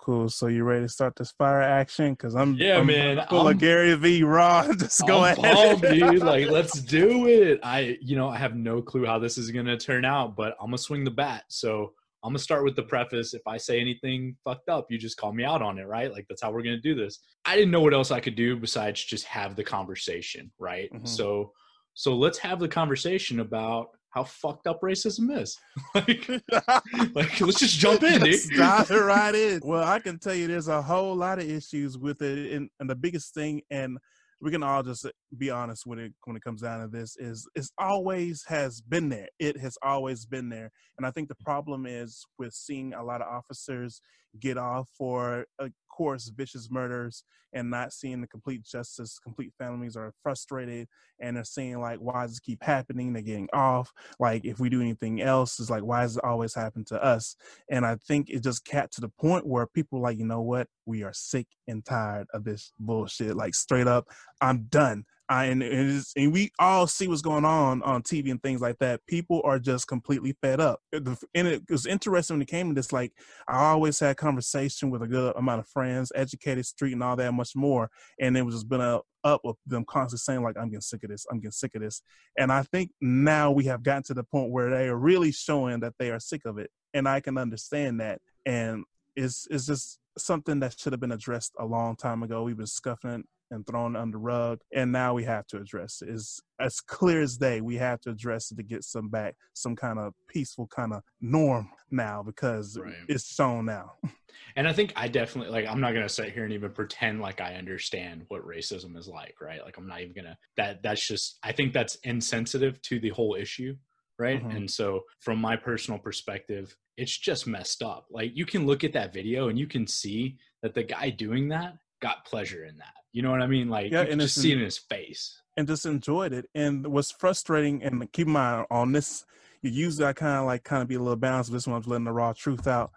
cool. So you ready to start this fire action? Cause I'm yeah, I'm man. full I'm, of Gary V. Raw. Just go I'm ahead, pumped, dude. Like, let's do it. I, you know, I have no clue how this is gonna turn out, but I'm gonna swing the bat. So I'm gonna start with the preface. If I say anything fucked up, you just call me out on it, right? Like that's how we're gonna do this. I didn't know what else I could do besides just have the conversation, right? Mhm. So, so let's have the conversation about how fucked up racism is. like, like let's just jump in, dude. Dive right in. Well, I can tell you there's a whole lot of issues with it, and, and the biggest thing, and we can all just be honest when it when it comes down to this, is it's always has been there. It has always been there, and I think the problem is with seeing a lot of officers get off for, uh, of course, vicious murders and not seeing the complete justice. Complete families are frustrated and they're saying like, "Why does this keep happening?" They're getting off. Like, if we do anything else, it's like, "Why does it always happen to us?" And I think it just got to the point where people like, you know what? We are sick and tired of this bullshit. Like straight up, I'm done. I, and, and, and we all see what's going on on TV and things like that. People are just completely fed up. And it was interesting when it came to this. Like I always had conversation with a good amount of friends, educated street, and all that much more. And it was just been a up with them constantly saying like, "I'm getting sick of this. I'm getting sick of this." And I think now we have gotten to the point where they are really showing that they are sick of it, and I can understand that. And it's it's just something that should have been addressed a long time ago. We've been scuffing and thrown under the rug, and now we have to address it. It's as clear as day. We have to address it to get some back, some kind of peaceful kind of norm now because Right. it's shown now. And I think I definitely like I'm not gonna sit here and even pretend like I understand what racism is like, right? Like I'm not even gonna that that's just I think that's insensitive to the whole issue, right? Mhm. And so from my personal perspective, it's just messed up. Like you can look at that video and you can see that the guy doing that got pleasure in that. You know what I mean? Like Yeah, you and just see in- it in his face. and just enjoyed it. And what's frustrating, and keep in mind on this, you usually I kind of like kind of be a little balanced. This one's letting the raw truth out.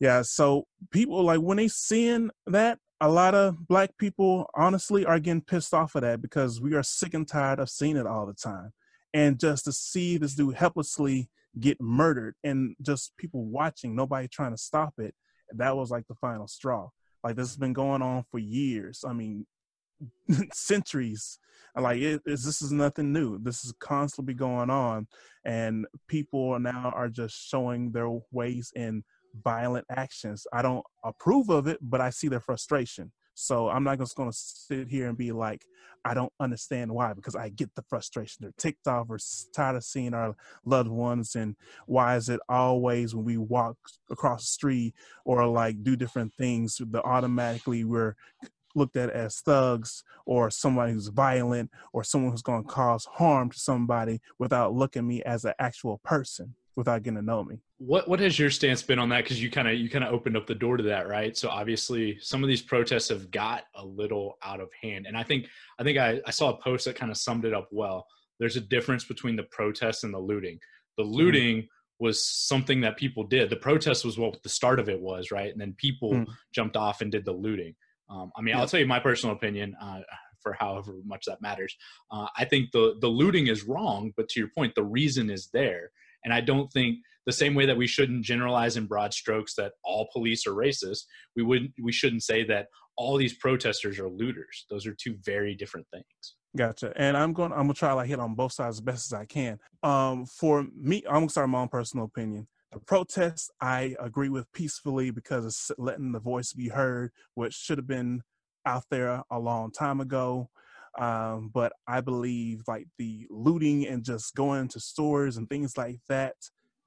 Yeah, so people like when they seeing that, a lot of black people honestly are getting pissed off of that because we are sick and tired of seeing it all the time. And just to see this dude helplessly get murdered and just people watching, nobody trying to stop it, that was like the final straw. Like this has been going on for years. I mean, centuries. Like this is nothing new. This is constantly going on, and people now are just showing their ways in violent actions. I don't approve of it, but I see their frustration. So I'm not just going to sit here and be like, I don't understand why, because I get the frustration. They're ticked off or tired of seeing our loved ones. And why is it always when we walk across the street or like do different things, that automatically we're looked at as thugs or somebody who's violent or someone who's going to cause harm to somebody without looking at me as an actual person without getting to know me. What what has your stance been on that? Because you kind of you kind of opened up the door to that, right? So obviously, some of these protests have got a little out of hand, and I think I think I, I saw a post that kind of summed it up well. There's a difference between the protests and the looting. The looting was something that people did. The protest was what the start of it was, right? And then people Mm. jumped off and did the looting. Um, I mean, Yeah. I'll tell you my personal opinion uh, for however much that matters. Uh, I think the the looting is wrong, but to your point, the reason is there, and I don't think the same way that we shouldn't generalize in broad strokes that all police are racist, we wouldn't we shouldn't say that all these protesters are looters. Those are two very different things. Gotcha. And I'm going. I'm gonna try like hit on both sides as best as I can. Um, for me, I'm gonna start my own personal opinion. The protests, I agree with peacefully because it's letting the voice be heard, which should have been out there a long time ago. Um, but I believe like the looting and just going to stores and things like that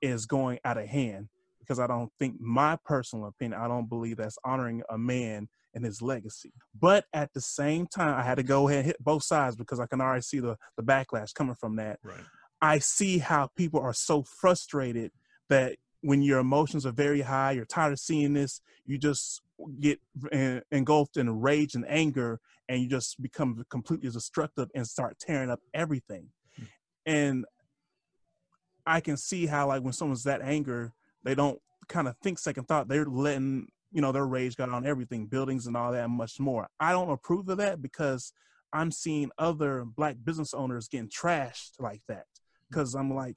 is going out of hand because I don't think my personal opinion, I don't believe that's honoring a man and his legacy. But at the same time, I had to go ahead and hit both sides because I can already see the, the backlash coming from that. Right. I see how people are so frustrated that when your emotions are very high, you're tired of seeing this, you just get en- engulfed in rage and anger, and you just become completely destructive and start tearing up everything. Mm. And I can see how, like, when someone's that anger, they don't kind of think second thought. They're letting you know their rage got on everything, buildings and all that, and much more. I don't approve of that because I'm seeing other black business owners getting trashed like that. Mm. Because I'm like,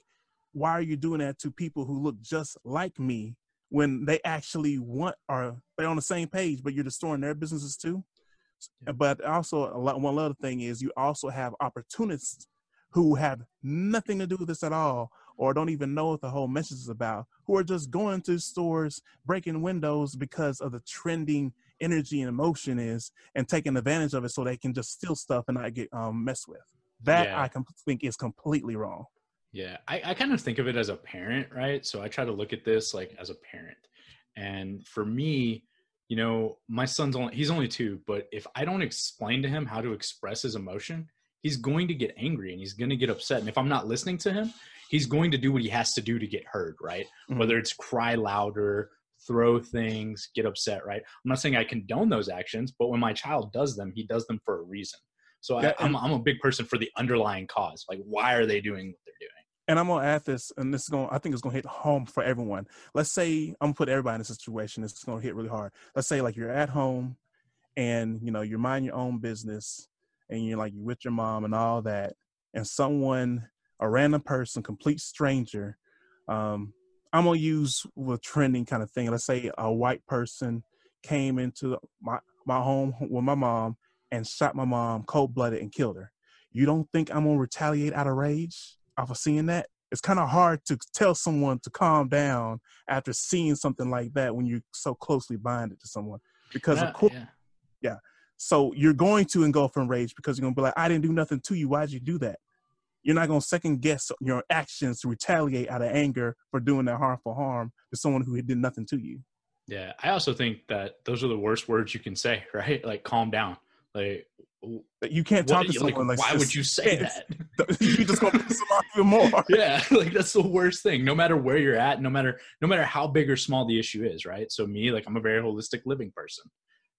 why are you doing that to people who look just like me when they actually want are they're on the same page, but you're destroying their businesses too. But also, a lot, one other thing is you also have opportunists who have nothing to do with this at all, or don't even know what the whole message is about, who are just going to stores, breaking windows because of the trending energy and emotion is, and taking advantage of it so they can just steal stuff and not get um, messed with. That Yeah. I think is completely wrong. Yeah, I, I kind of think of it as a parent, right? So I try to look at this like as a parent. And for me, you know, my son's only he's only two, but if I don't explain to him how to express his emotion, he's going to get angry and he's going to get upset. And if I'm not listening to him, he's going to do what he has to do to get heard, right? Mhm. Whether it's cry louder, throw things, get upset, right? I'm not saying I condone those actions, but when my child does them, he does them for a reason. So Yeah, I, I'm, I'm a big person for the underlying cause. Like, why are they doing what they're doing? And I'm gonna add this, and this is going. to I think it's gonna hit home for everyone. Let's say I'm gonna put everybody in a situation. It's gonna hit really hard. Let's say like you're at home, and you know you're minding your own business, and you're like you're with your mom and all that, and someone, a random person, complete stranger, um, I'm gonna use a trending kind of thing. Let's say a white person came into my my home with my mom and shot my mom cold blooded and killed her. You don't think I'm gonna retaliate out of rage off of seeing that? It's kind of hard to tell someone to calm down after seeing something like that when you're so closely binded to someone. Because Yeah, of course, yeah. so you're going to engulf in rage because you're gonna be like, I didn't do nothing to you. Why'd you do that? You're not gonna second guess your actions to retaliate out of anger for doing that harmful harm to someone who did nothing to you. Yeah, I also think that those are the worst words you can say, right? Like, calm down. Like, You can't what- talk to someone like why would you say that? you just gonna piss them off even more. yeah, like that's the worst thing. No matter where you're at, no matter no matter how big or small the issue is, right? So me, like, I'm a very holistic living person.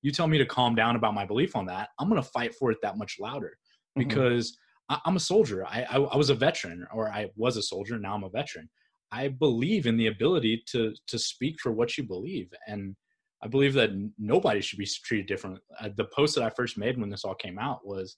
You tell me to calm down about my belief on that, I'm gonna fight for it that much louder Mhm. because I, I'm a soldier. I, I I was a veteran, or I was a soldier. Now I'm a veteran. I believe in the ability to to speak for what you believe, and I believe that nobody should be treated different. Uh, the post that I first made when this all came out was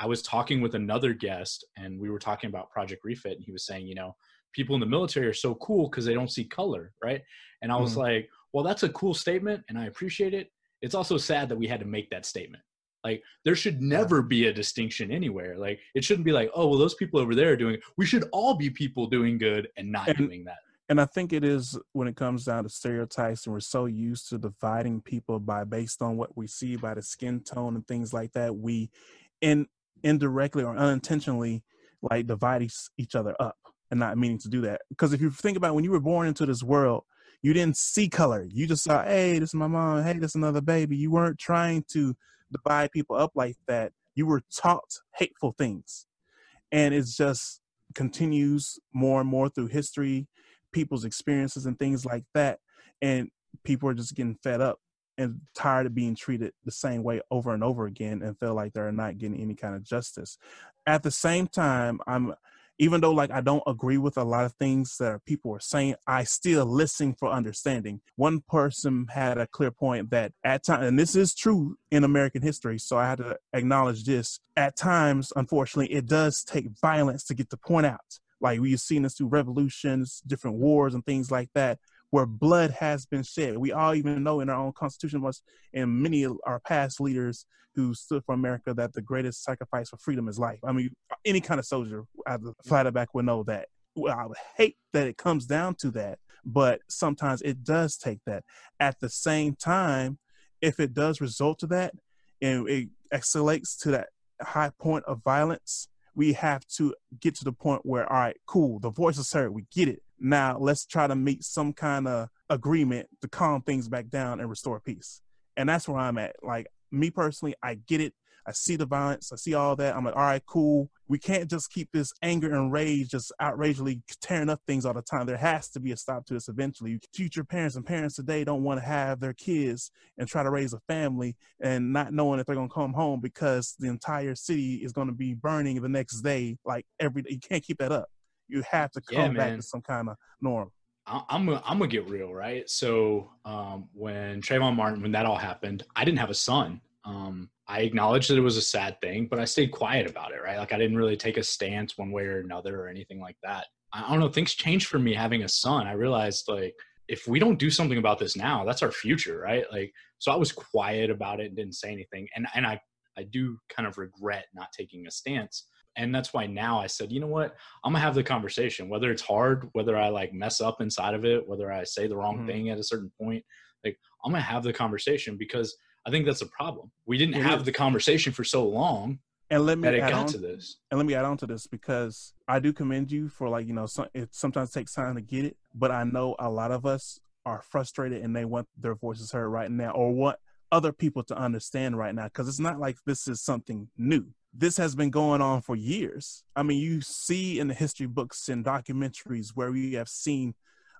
I was talking with another guest, and we were talking about Project Refit, and he was saying, you know, people in the military are so cool because they don't see color, right? And I was Mhm. like, well, that's a cool statement, and I appreciate it. It's also sad that we had to make that statement. Like, there should never be a distinction anywhere. Like, it shouldn't be like, oh, well, those people over there are doing. We should all be people doing good and not And- doing that. And I think it is when it comes down to stereotypes, and we're so used to dividing people by based on what we see by the skin tone and things like that. We, in indirectly or unintentionally, like divide each, other up, and not meaning to do that. Because if you think about when you were born into this world, you didn't see color. You just saw, hey, this is my mom. Hey, this is another baby. You weren't trying to divide people up like that. You were taught hateful things, and it's just continues more and more through history people's experiences and things like that and people are just getting fed up and tired of being treated the same way over and over again and feel like they're not getting any kind of justice. At the same time i'm even though like i don't agree with a lot of things that people are saying i still listen for understanding. One person had a clear point that at times and this is true in american history so i had to acknowledge this. At times unfortunately it does take violence to get the point out like we've seen this through revolutions, different wars, and things like that, where blood has been shed. We all even know in our own constitution was, and many of our past leaders who stood for America that the greatest sacrifice for freedom is life. I mean, any kind of soldier out the flat of back would know that. Well, I would hate that it comes down to that, but sometimes it does take that. At the same time, if it does result to that, and it escalates to that high point of violence, we have to get to the point where all right cool the voice is heard we get it. Now let's try to meet some kind of agreement to calm things back down and restore peace. And that's where i'm at. Like me personally i get it i see the violence i see all that. I'm like all right cool. We can't just keep this anger and rage just outrageously tearing up things all the time. There has to be a stop to this eventually. Future parents and parents today don't want to have their kids and try to raise a family and not knowing if they're going to come home because the entire city is going to be burning the next day like every day. You can't keep that up. You have to Yeah, come back to some kind of norm I'm gonna, I'm gonna get real, right? So um, when Trayvon Martin, when that all happened, I didn't have a son. Um, I acknowledged that it was a sad thing, but I stayed quiet about it, right? Like I didn't really take a stance one way or another or anything like that. I, don't know. Things changed for me having a son. I realized like if we don't do something about this now, that's our future, right? Like, so I was quiet about it and didn't say anything. And, and I, I do kind of regret not taking a stance. And that's why now I said, you know what? I'm gonna have the conversation, whether it's hard, whether I like mess up inside of it, whether I say the wrong mm-hmm. thing at a certain point, like I'm gonna have the conversation because I think that's a problem. We didn't it have is. the conversation for so long and let me that it got on, to this. And let me add on to this because I do commend you for like you know some, it sometimes takes time to get it, but I know a lot of us are frustrated and they want their voices heard right now or want other people to understand right now because it's not like this is something new. This has been going on for years. I mean, you see in the history books and documentaries where we have seen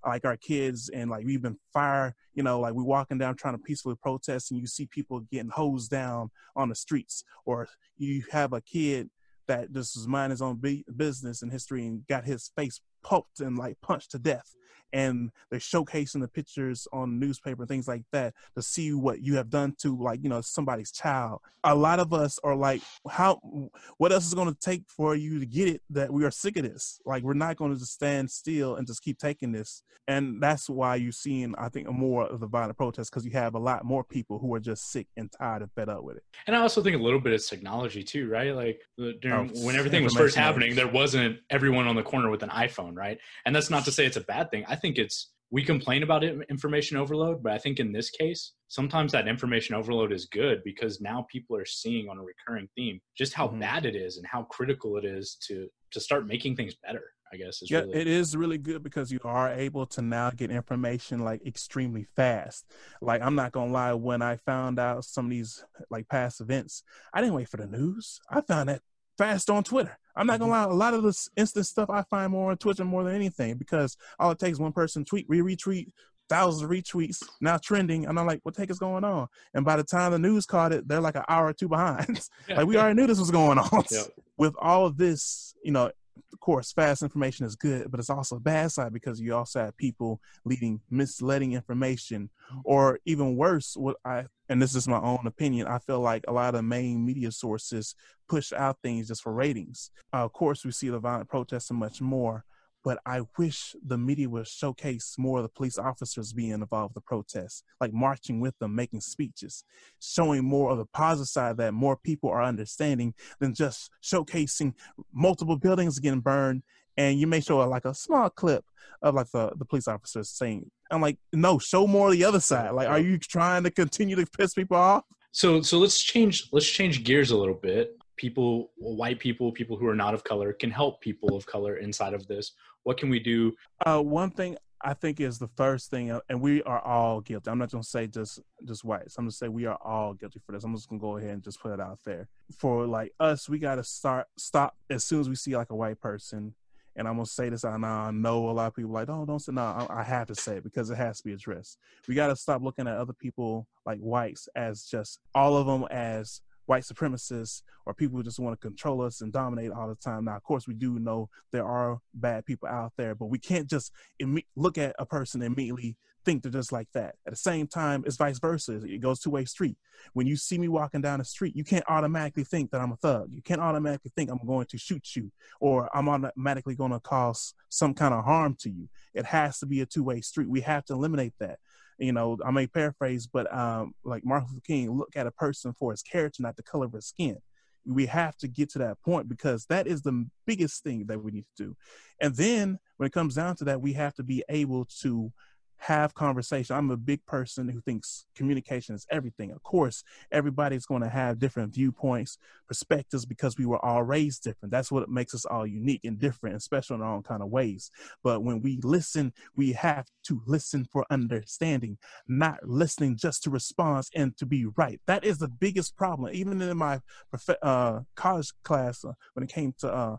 like our kids and like we've been fire you know like we're walking down trying to peacefully protest and you see people getting hosed down on the streets or you have a kid that just was minding his own business and history and got his face poked and like punched to death and they're showcasing the pictures on newspaper and things like that to see what you have done to like you know somebody's child. A lot of us are like how what else is going to take for you to get it that we are sick of this? Like we're not going to just stand still and just keep taking this. And that's why you're seeing i think more of the violent protests because you have a lot more people who are just sick and tired and fed up with it. And i also think a little bit of technology too right? Like during, oh, when everything was first happening there wasn't everyone on the corner with an iphone right? And that's not to say it's a bad thing. I think it's we complain about information overload, but I think in this case, sometimes that information overload is good because now people are seeing on a recurring theme just how mm-hmm. bad it is and how critical it is to to start making things better. I guess is yeah, really- it is really good because you are able to now get information like extremely fast. Like I'm not gonna lie, when I found out some of these like past events, I didn't wait for the news. I found that fast on Twitter. I'm not gonna mm-hmm. lie, a lot of this instant stuff I find more on Twitter more than anything because all it takes one person tweet, re retweet, thousands of retweets, now trending, and I'm like, what the heck is going on? And by the time the news caught it, they're like an hour or two behind. like we already knew this was going on. Yep. With all of this, you know, of course, fast information is good, but it's also a bad side because you also have people leading misleading information, or even worse, what I and this is my own opinion, I feel like a lot of main media sources push out things just for ratings. Uh, of course, we see the violent protests and much more, but I wish the media would showcase more of the police officers being involved with the protests, like marching with them, making speeches, showing more of the positive side that more people are understanding than just showcasing multiple buildings getting burned. And you may show like a small clip of like the, the police officers saying, I'm like, no, show more of the other side. Like, are you trying to continue to piss people off? So, so let's change, let's change gears a little bit people white people people who are not of color can help people of color inside of this what can we do uh, one thing i think is the first thing uh, and we are all guilty i'm not going to say just just whites i'm going to say we are all guilty for this i'm just going to go ahead and just put it out there for like us we got to start stop as soon as we see like a white person and I'm gonna say this. I know a lot of people like, oh, don't say no. I, I have to say it because it has to be addressed. We got to stop looking at other people like whites as just all of them as white supremacists or people who just want to control us and dominate all the time. Now, of course, we do know there are bad people out there, but we can't just Im- look at a person and immediately think they're just like that. At the same time, it's vice versa. It goes two way street. When you see me walking down the street, you can't automatically think that I'm a thug. You can't automatically think I'm going to shoot you or I'm automatically going to cause some kind of harm to you. It has to be a two way street. We have to eliminate that you know, I may paraphrase, but um, like Martin Luther King, look at a person for his character, not the color of his skin. We have to get to that point because that is the biggest thing that we need to do. And then when it comes down to that, we have to be able to have conversation. I'm a big person who thinks communication is everything. Of course, everybody's going to have different viewpoints, perspectives because we were all raised different. That's what makes us all unique and different and special in our own kind of ways. But when we listen, we have to listen for understanding, not listening just to respond and to be right. That is the biggest problem. Even in my uh, college class, uh, when it came to uh,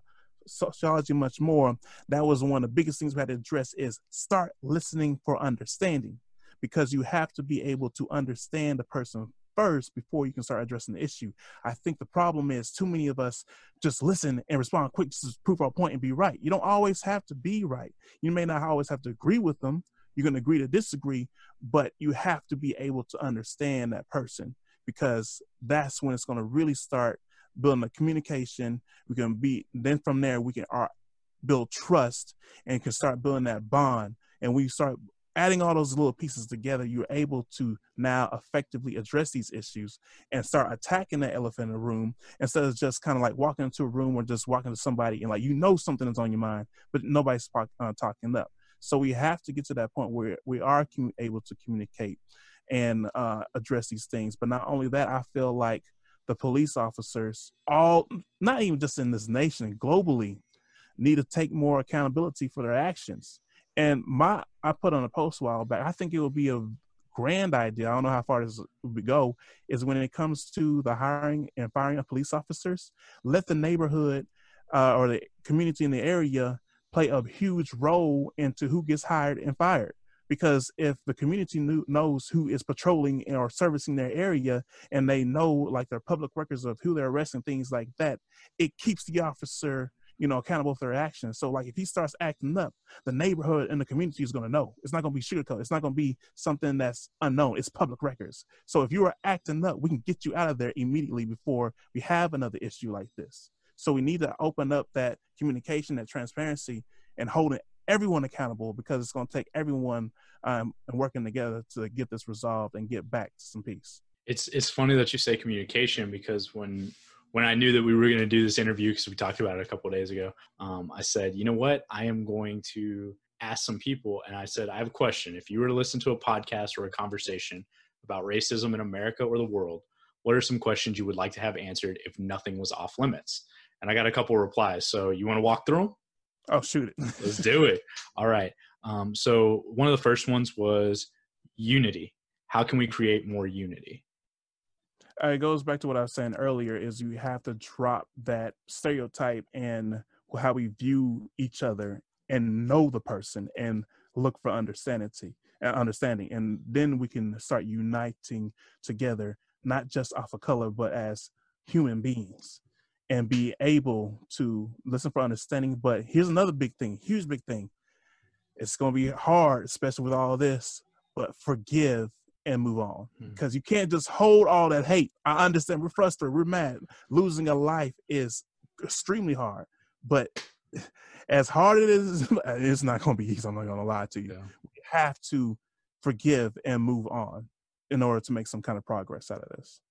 sociology much more, that was one of the biggest things we had to address is start listening for understanding because you have to be able to understand the person first before you can start addressing the issue. I think the problem is too many of us just listen and respond quick to prove our point and be right. You don't always have to be right. You may not always have to agree with them. You're going to agree to disagree, but you have to be able to understand that person because that's when it's going to really start building a communication. We can be then from there we can uh, build trust and can start building that bond. And we start adding all those little pieces together, you're able to now effectively address these issues and start attacking that elephant in the room instead of just kind of like walking into a room or just walking to somebody and like you know something is on your mind, but nobody's uh, talking up. So we have to get to that point where we are able to communicate and uh, address these things. But not only that, I feel like the police officers, all not even just in this nation, globally, need to take more accountability for their actions. And my, I put on a post a while back. I think it would be a grand idea. I don't know how far this would go. Is when it comes to the hiring and firing of police officers, let the neighborhood uh, or the community in the area play a huge role into who gets hired and fired because if the community knew, knows who is patrolling or servicing their area and they know like their public records of who they're arresting things like that it keeps the officer you know accountable for their actions. So like if he starts acting up the neighborhood and the community is going to know. It's not going to be sugarcoat. It's not going to be something that's unknown. It's public records. So if you are acting up we can get you out of there immediately before we have another issue like this. So we need to open up that communication that transparency and holding everyone accountable because it's going to take everyone um, working together to get this resolved and get back to some peace. It's it's funny that you say communication because when when I knew that we were going to do this interview because we talked about it a couple days ago, um, I said, you know what, I am going to ask some people, and I said, I have a question. If you were to listen to a podcast or a conversation about racism in America or the world, what are some questions you would like to have answered if nothing was off limits? And I got a couple replies. So you want to walk through them? Oh, shoot it. Let's do it. All right. Um, so one of the first ones was unity. How can we create more unity? Uh, it goes back to what I was saying earlier is you have to drop that stereotype and how we view each other and know the person and look for understanding and uh, understanding and then we can start uniting together not just off of color but as human beings and be able to listen for understanding. But here's another big thing, huge big thing. It's going to be hard, especially with all this, but forgive and move on because hmm. you can't just hold all that hate. I understand we're frustrated, we're mad. Losing a life is extremely hard, but as hard as it is, it's not going to be easy. I'm not going to lie to you. Yeah. We have to forgive and move on in order to make some kind of progress out of this.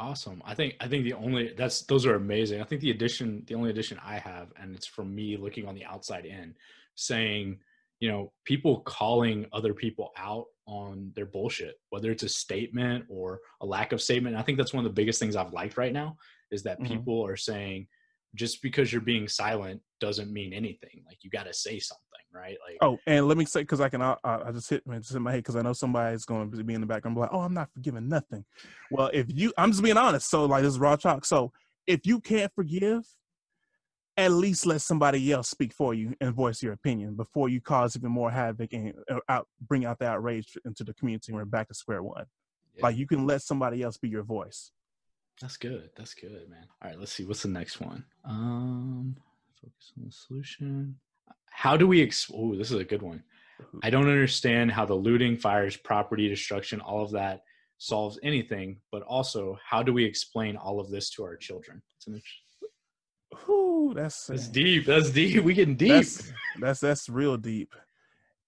Awesome. I think I think the only that's those are amazing. I think the addition the only addition I have and it's from me looking on the outside in saying, you know, people calling other people out on their bullshit, whether it's a statement or a lack of statement. I think that's one of the biggest things I've liked right now is that mm-hmm. people are saying just because you're being silent doesn't mean anything. Like you got to say something right? Like, oh, and let me say because I can, I, I just hit, just in my head because I know somebody's going to be in the background, like, oh, I'm not forgiving nothing. Well, if you, I'm just being honest. So like this is raw talk. So if you can't forgive, at least let somebody else speak for you and voice your opinion before you cause even more havoc and uh, out, bring out the outrage into the community. And we're back to square one. Yeah. Like you can let somebody else be your voice. That's good. That's good, man. All right, let's see. What's the next one? Um, focus on the solution how do we ex- oh this is a good one. Mm-hmm. i don't understand how the looting fires property destruction all of that solves anything but also how do we explain all of this to our children? Ooh, that's that's deep that's deep. We getting deep. That's, that's that's real deep.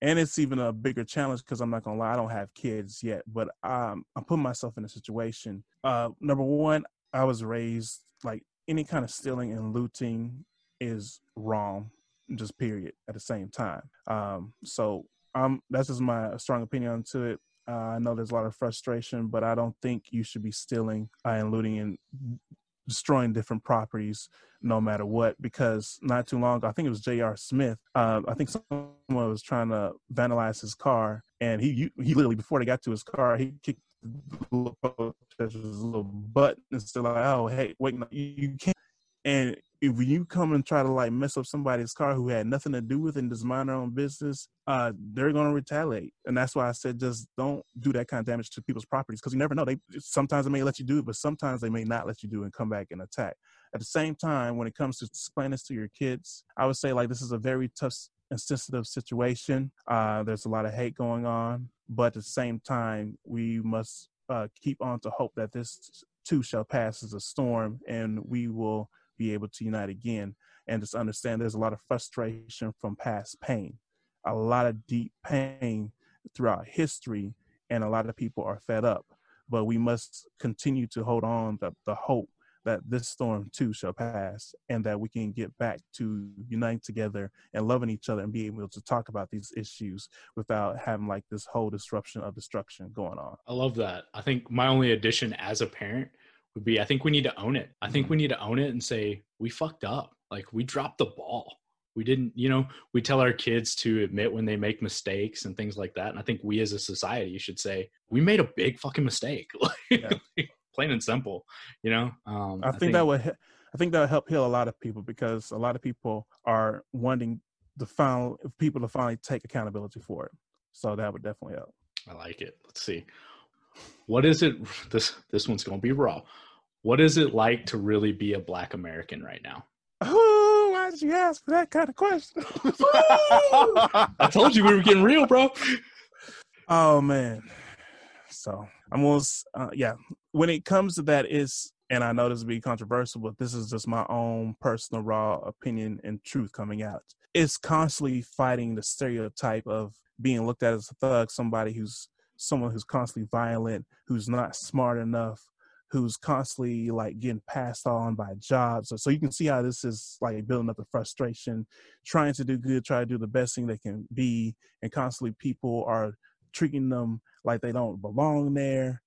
And it's even a bigger challenge because i'm not gonna lie i don't have kids yet but um, i'm putting myself in a situation. Uh, number one i was raised like any kind of stealing and looting is wrong just period at the same time. Um, so um, that's just my strong opinion to it. Uh, I know there's a lot of frustration, but I don't think you should be stealing uh, and looting and destroying different properties no matter what. Because not too long ago, I think it was J.R. Smith. Uh, I think someone was trying to vandalize his car, and he he literally before they got to his car, he kicked the little button and still like, oh hey, wait, no, you, you can't. And if you come and try to like mess up somebody's car who had nothing to do with it and just mind their own business, uh, they're gonna retaliate. And that's why I said just don't do that kind of damage to people's properties because you never know. They sometimes they may let you do it, but sometimes they may not let you do it and come back and attack. At the same time, when it comes to explaining this to your kids, I would say like this is a very tough and sensitive situation. Uh, there's a lot of hate going on, but at the same time, we must uh, keep on to hope that this too shall pass as a storm, and we will be able to unite again and just understand there's a lot of frustration from past pain, a lot of deep pain throughout history, and a lot of people are fed up. But we must continue to hold on the, the hope that this storm too shall pass and that we can get back to uniting together and loving each other and being able to talk about these issues without having like this whole disruption of destruction going on. I love that. I think my only addition as a parent would be I think we need to own it. I think we need to own it and say, we fucked up. Like we dropped the ball. We didn't you know we tell our kids to admit when they make mistakes and things like that and i think we as a society should say we made a big fucking mistake yeah. plain and simple you know? Um, I, think I, think that would i think that would help heal a lot of people because a lot of people are wanting the final people to finally take accountability for it. So that would definitely help. I like it. Let's see what is it this this one's gonna be raw what is it like to really be a black american right now oh why did you ask for that kind of question? I told you we were getting real, bro. Oh man. So I'm gonna, uh, yeah. When it comes to that, is and I know this will be controversial, but this is just my own personal raw opinion and truth coming out. It's constantly fighting the stereotype of being looked at as a thug, somebody who's someone who's constantly violent, who's not smart enough, who's constantly like getting passed on by jobs. So, so you can see how this is like building up the frustration, trying to do good, try to do the best thing they can be, and constantly people are treating them like they don't belong there.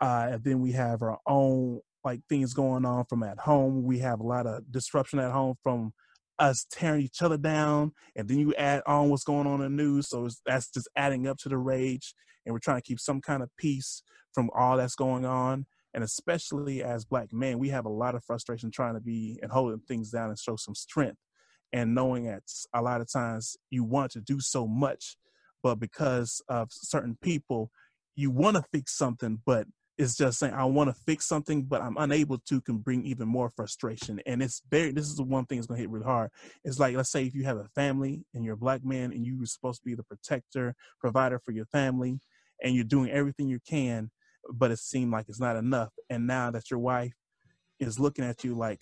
Uh, and then we have our own like things going on from at home. We have a lot of disruption at home from us tearing each other down, and then you add on what's going on in the news. So that's just adding up to the rage, and we're trying to keep some kind of peace from all that's going on and especially as black men we have a lot of frustration trying to be and holding things down and show some strength and knowing that a lot of times you want to do so much but because of certain people you want to fix something but it's just saying i want to fix something but i'm unable to can bring even more frustration and it's very this is the one thing that's to hit really hard it's like let's say if you have a family and you're a black man and you're supposed to be the protector provider for your family and you're doing everything you can but it seemed like it's not enough. And now that your wife is looking at you like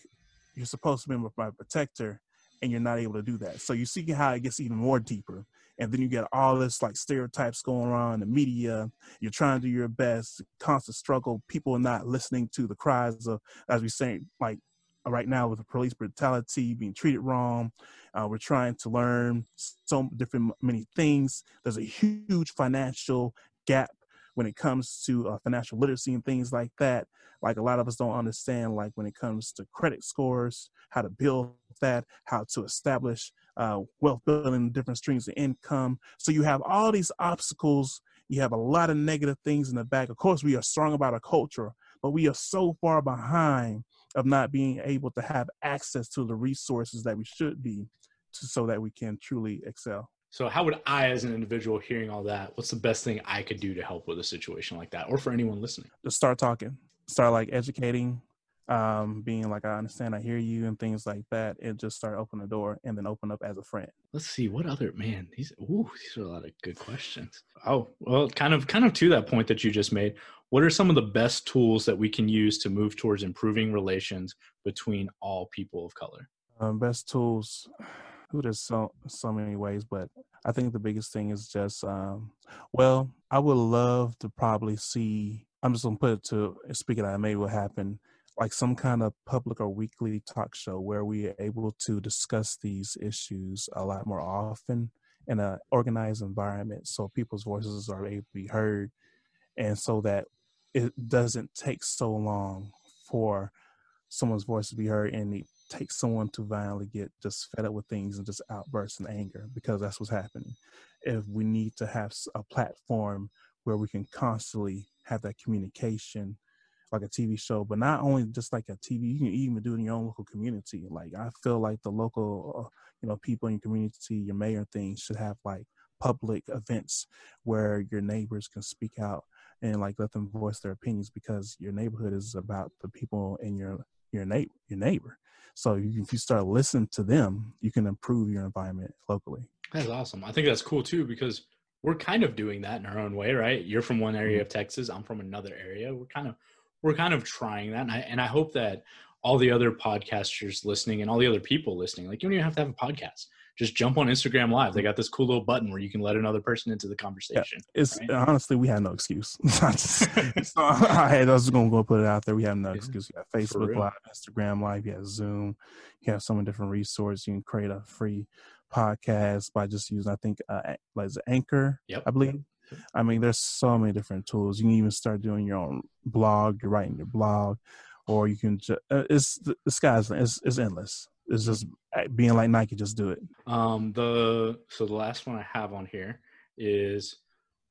you're supposed to be my protector and you're not able to do that. So you see how it gets even more deeper. And then you get all this like stereotypes going on in the media. You're trying to do your best, constant struggle. People are not listening to the cries of, as we say, like right now with the police brutality, being treated wrong. Uh, we're trying to learn so different many things. There's a huge financial gap when it comes to uh, financial literacy and things like that. Like a lot of us don't understand, like when it comes to credit scores, how to build that, how to establish uh, wealth building, different streams of income. So you have all these obstacles. You have a lot of negative things in the back. Of course, we are strong about our culture, but we are so far behind of not being able to have access to the resources that we should be to, so that we can truly excel. So, how would I, as an individual, hearing all that, what's the best thing I could do to help with a situation like that, or for anyone listening? Just start talking, start like educating, um, being like, I understand, I hear you, and things like that, and just start open the door, and then open up as a friend. Let's see what other man. These, ooh, these are a lot of good questions. Oh, well, kind of, kind of to that point that you just made. What are some of the best tools that we can use to move towards improving relations between all people of color? Um, best tools who there's so so many ways, but I think the biggest thing is just um, well, I would love to probably see. I'm just gonna put it to speaking out. Maybe will happen like some kind of public or weekly talk show where we are able to discuss these issues a lot more often in an organized environment, so people's voices are able to be heard, and so that it doesn't take so long for someone's voice to be heard and it takes someone to violently get just fed up with things and just outburst in anger because that's what's happening. If we need to have a platform where we can constantly have that communication, like a TV show, but not only just like a TV, you can even do it in your own local community. Like I feel like the local, uh, you know, people in your community, your mayor things should have like public events where your neighbors can speak out and like let them voice their opinions because your neighborhood is about the people in your your neighbor your neighbor so if you start listening to them, you can improve your environment locally. That's awesome. I think that's cool too because we're kind of doing that in our own way, right? You're from one area mm-hmm. of Texas, I'm from another area. We're kind of we're kind of trying that, and I, and I hope that all the other podcasters listening and all the other people listening, like you don't even have to have a podcast. Just jump on Instagram Live. They got this cool little button where you can let another person into the conversation. Yeah, it's right? honestly we have no excuse. so I, had, I was going to go put it out there. We have no excuse. You have Facebook Live, Instagram Live, you have Zoom, you have so many different resources. You can create a free podcast by just using, I think, uh, like Anchor. Yep. I believe. I mean, there's so many different tools. You can even start doing your own blog. You're writing your blog, or you can just uh, it's the, the sky's it's, it's endless. It's just being like Nike. Just do it. Um. The so the last one I have on here is,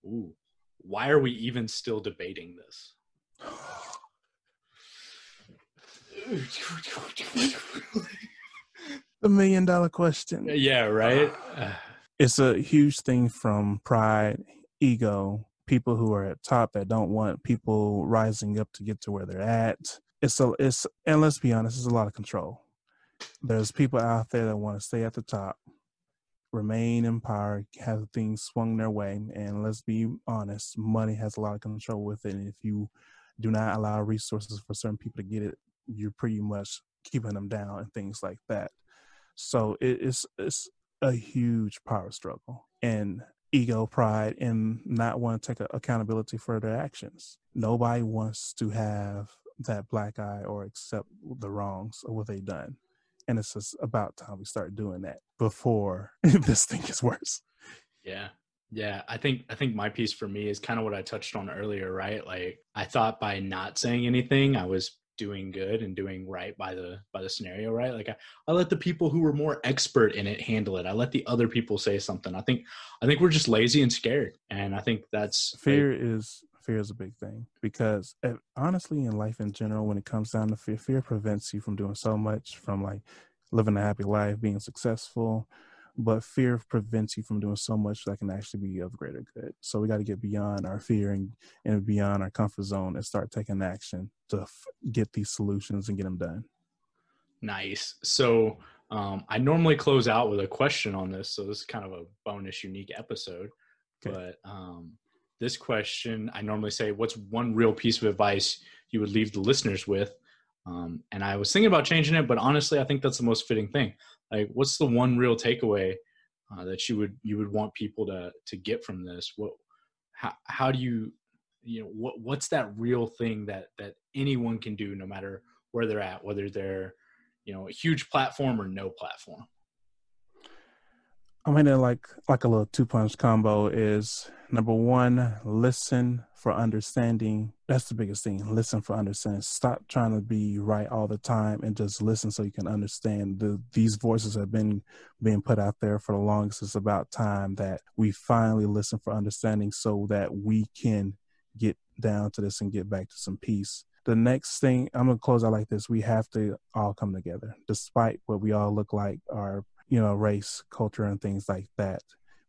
ooh, why are we even still debating this? the million dollar question. Yeah. Right. it's a huge thing from pride ego, people who are at top that don't want people rising up to get to where they're at. It's a it's and let's be honest, it's a lot of control. There's people out there that want to stay at the top, remain in power, have things swung their way, and let's be honest, money has a lot of control with it. And if you do not allow resources for certain people to get it, you're pretty much keeping them down and things like that. So it, it's it's a huge power struggle, and ego, pride, and not want to take accountability for their actions. Nobody wants to have that black eye or accept the wrongs of what they've done. And it's just about time we start doing that before this thing gets worse. Yeah. Yeah, I think I think my piece for me is kind of what I touched on earlier, right? Like I thought by not saying anything, I was doing good and doing right by the by the scenario right? Like I, I let the people who were more expert in it handle it. I let the other people say something. I think i think we're just lazy and scared. And i think that's fear like, is fear is a big thing because eh, honestly in life in general when it comes down to fear fear prevents you from doing so much from like living a happy life being successful but fear prevents you from doing so much that can actually be of greater good. So we got to get beyond our fear and, and beyond our comfort zone and start taking action to f- get these solutions and get them done. Nice. So um, I normally close out with a question on this. So this is kind of a bonus, unique episode. Okay. But um, this question, I normally say, what's one real piece of advice you would leave the listeners with? Um, and I was thinking about changing it, but honestly, I think that's the most fitting thing. Like what's the one real takeaway uh, that you would you would want people to to get from this? What how, how do you you know what what's that real thing that that anyone can do no matter where they're at whether they're you know a huge platform or no platform I mean, like like a little two punch combo is number one, listen for understanding. That's the biggest thing. Listen for understanding. Stop trying to be right all the time and just listen so you can understand. The these voices have been being put out there for the longest. It's about time that we finally listen for understanding so that we can get down to this and get back to some peace. The next thing I'm gonna close out like this. We have to all come together, despite what we all look like, our you know, race, culture, and things like that,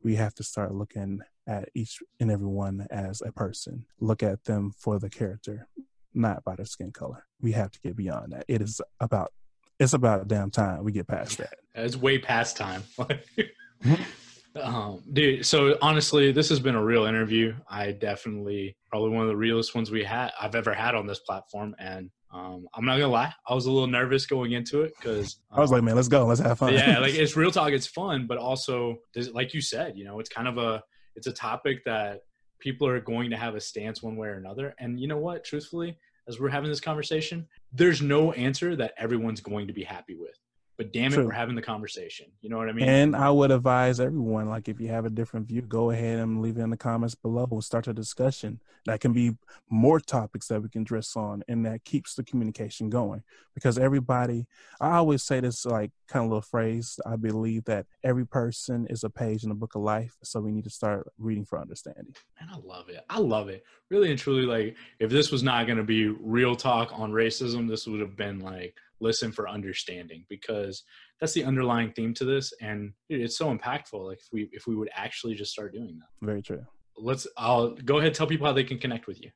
we have to start looking at each and every one as a person. Look at them for the character, not by their skin color. We have to get beyond that. It is about it's about damn time we get past that. It's way past time. um, dude, so honestly, this has been a real interview. I definitely probably one of the realest ones we had I've ever had on this platform, and um, I'm not gonna lie, I was a little nervous going into it because um, I was like, um, man, let's go, let's have fun. yeah, like it's real talk, it's fun, but also, like you said, you know, it's kind of a it's a topic that people are going to have a stance one way or another. And you know what? Truthfully, as we're having this conversation, there's no answer that everyone's going to be happy with but damn it, True. we're having the conversation. You know what I mean? And I would advise everyone, like, if you have a different view, go ahead and leave it in the comments below. We'll start a discussion. That can be more topics that we can dress on, and that keeps the communication going. Because everybody, I always say this, like, kind of little phrase. I believe that every person is a page in the book of life, so we need to start reading for understanding. And I love it. I love it. Really and truly, like, if this was not going to be real talk on racism, this would have been like listen for understanding because that's the underlying theme to this and it's so impactful like if we if we would actually just start doing that. Very true. Let's i'll go ahead tell people how they can connect with you.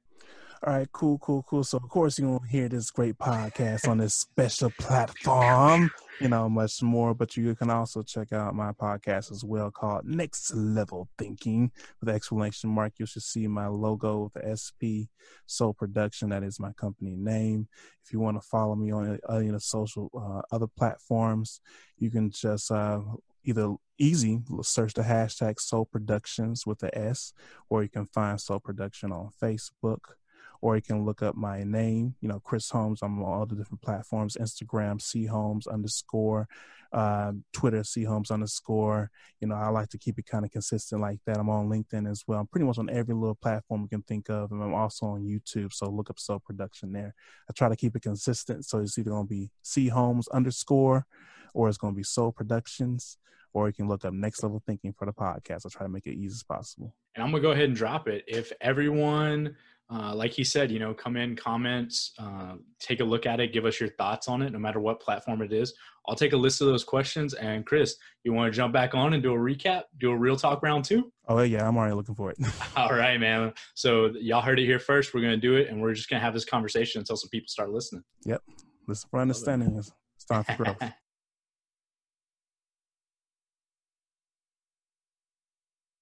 All right cool cool cool. So of course you're gonna hear this great podcast on this special platform you know, much more. But you can also check out my podcast as well called Next Level Thinking with exclamation mark. You should see my logo, with the SP Soul Production. That is my company name. If you want to follow me on uh, you know social uh, other platforms, you can just uh, either easy search the hashtag Soul Productions with the S, or you can find Soul Production on Facebook or you can look up my name, you know, Chris Holmes. I'm on all the different platforms Instagram, C Holmes underscore, uh, Twitter, C Holmes underscore. You know, I like to keep it kind of consistent like that. I'm on LinkedIn as well. I'm pretty much on every little platform you can think of. And I'm also on YouTube. So look up Soul Production there. I try to keep it consistent. So it's either going to be C Holmes underscore or it's going to be Soul Productions or you can look up Next Level Thinking for the podcast. I'll try to make it easy as possible. And I'm gonna go ahead and drop it. If everyone uh, like he said, you know, come in, comments, uh, take a look at it, give us your thoughts on it, no matter what platform it is. I'll take a list of those questions. And Chris, you want to jump back on and do a recap, do a real talk round two? Oh yeah, I'm already looking for it. All right, man. So y'all heard it here first. We're gonna do it, and we're just gonna have this conversation until some people start listening. Yep. Listen for understanding. It's time for growth.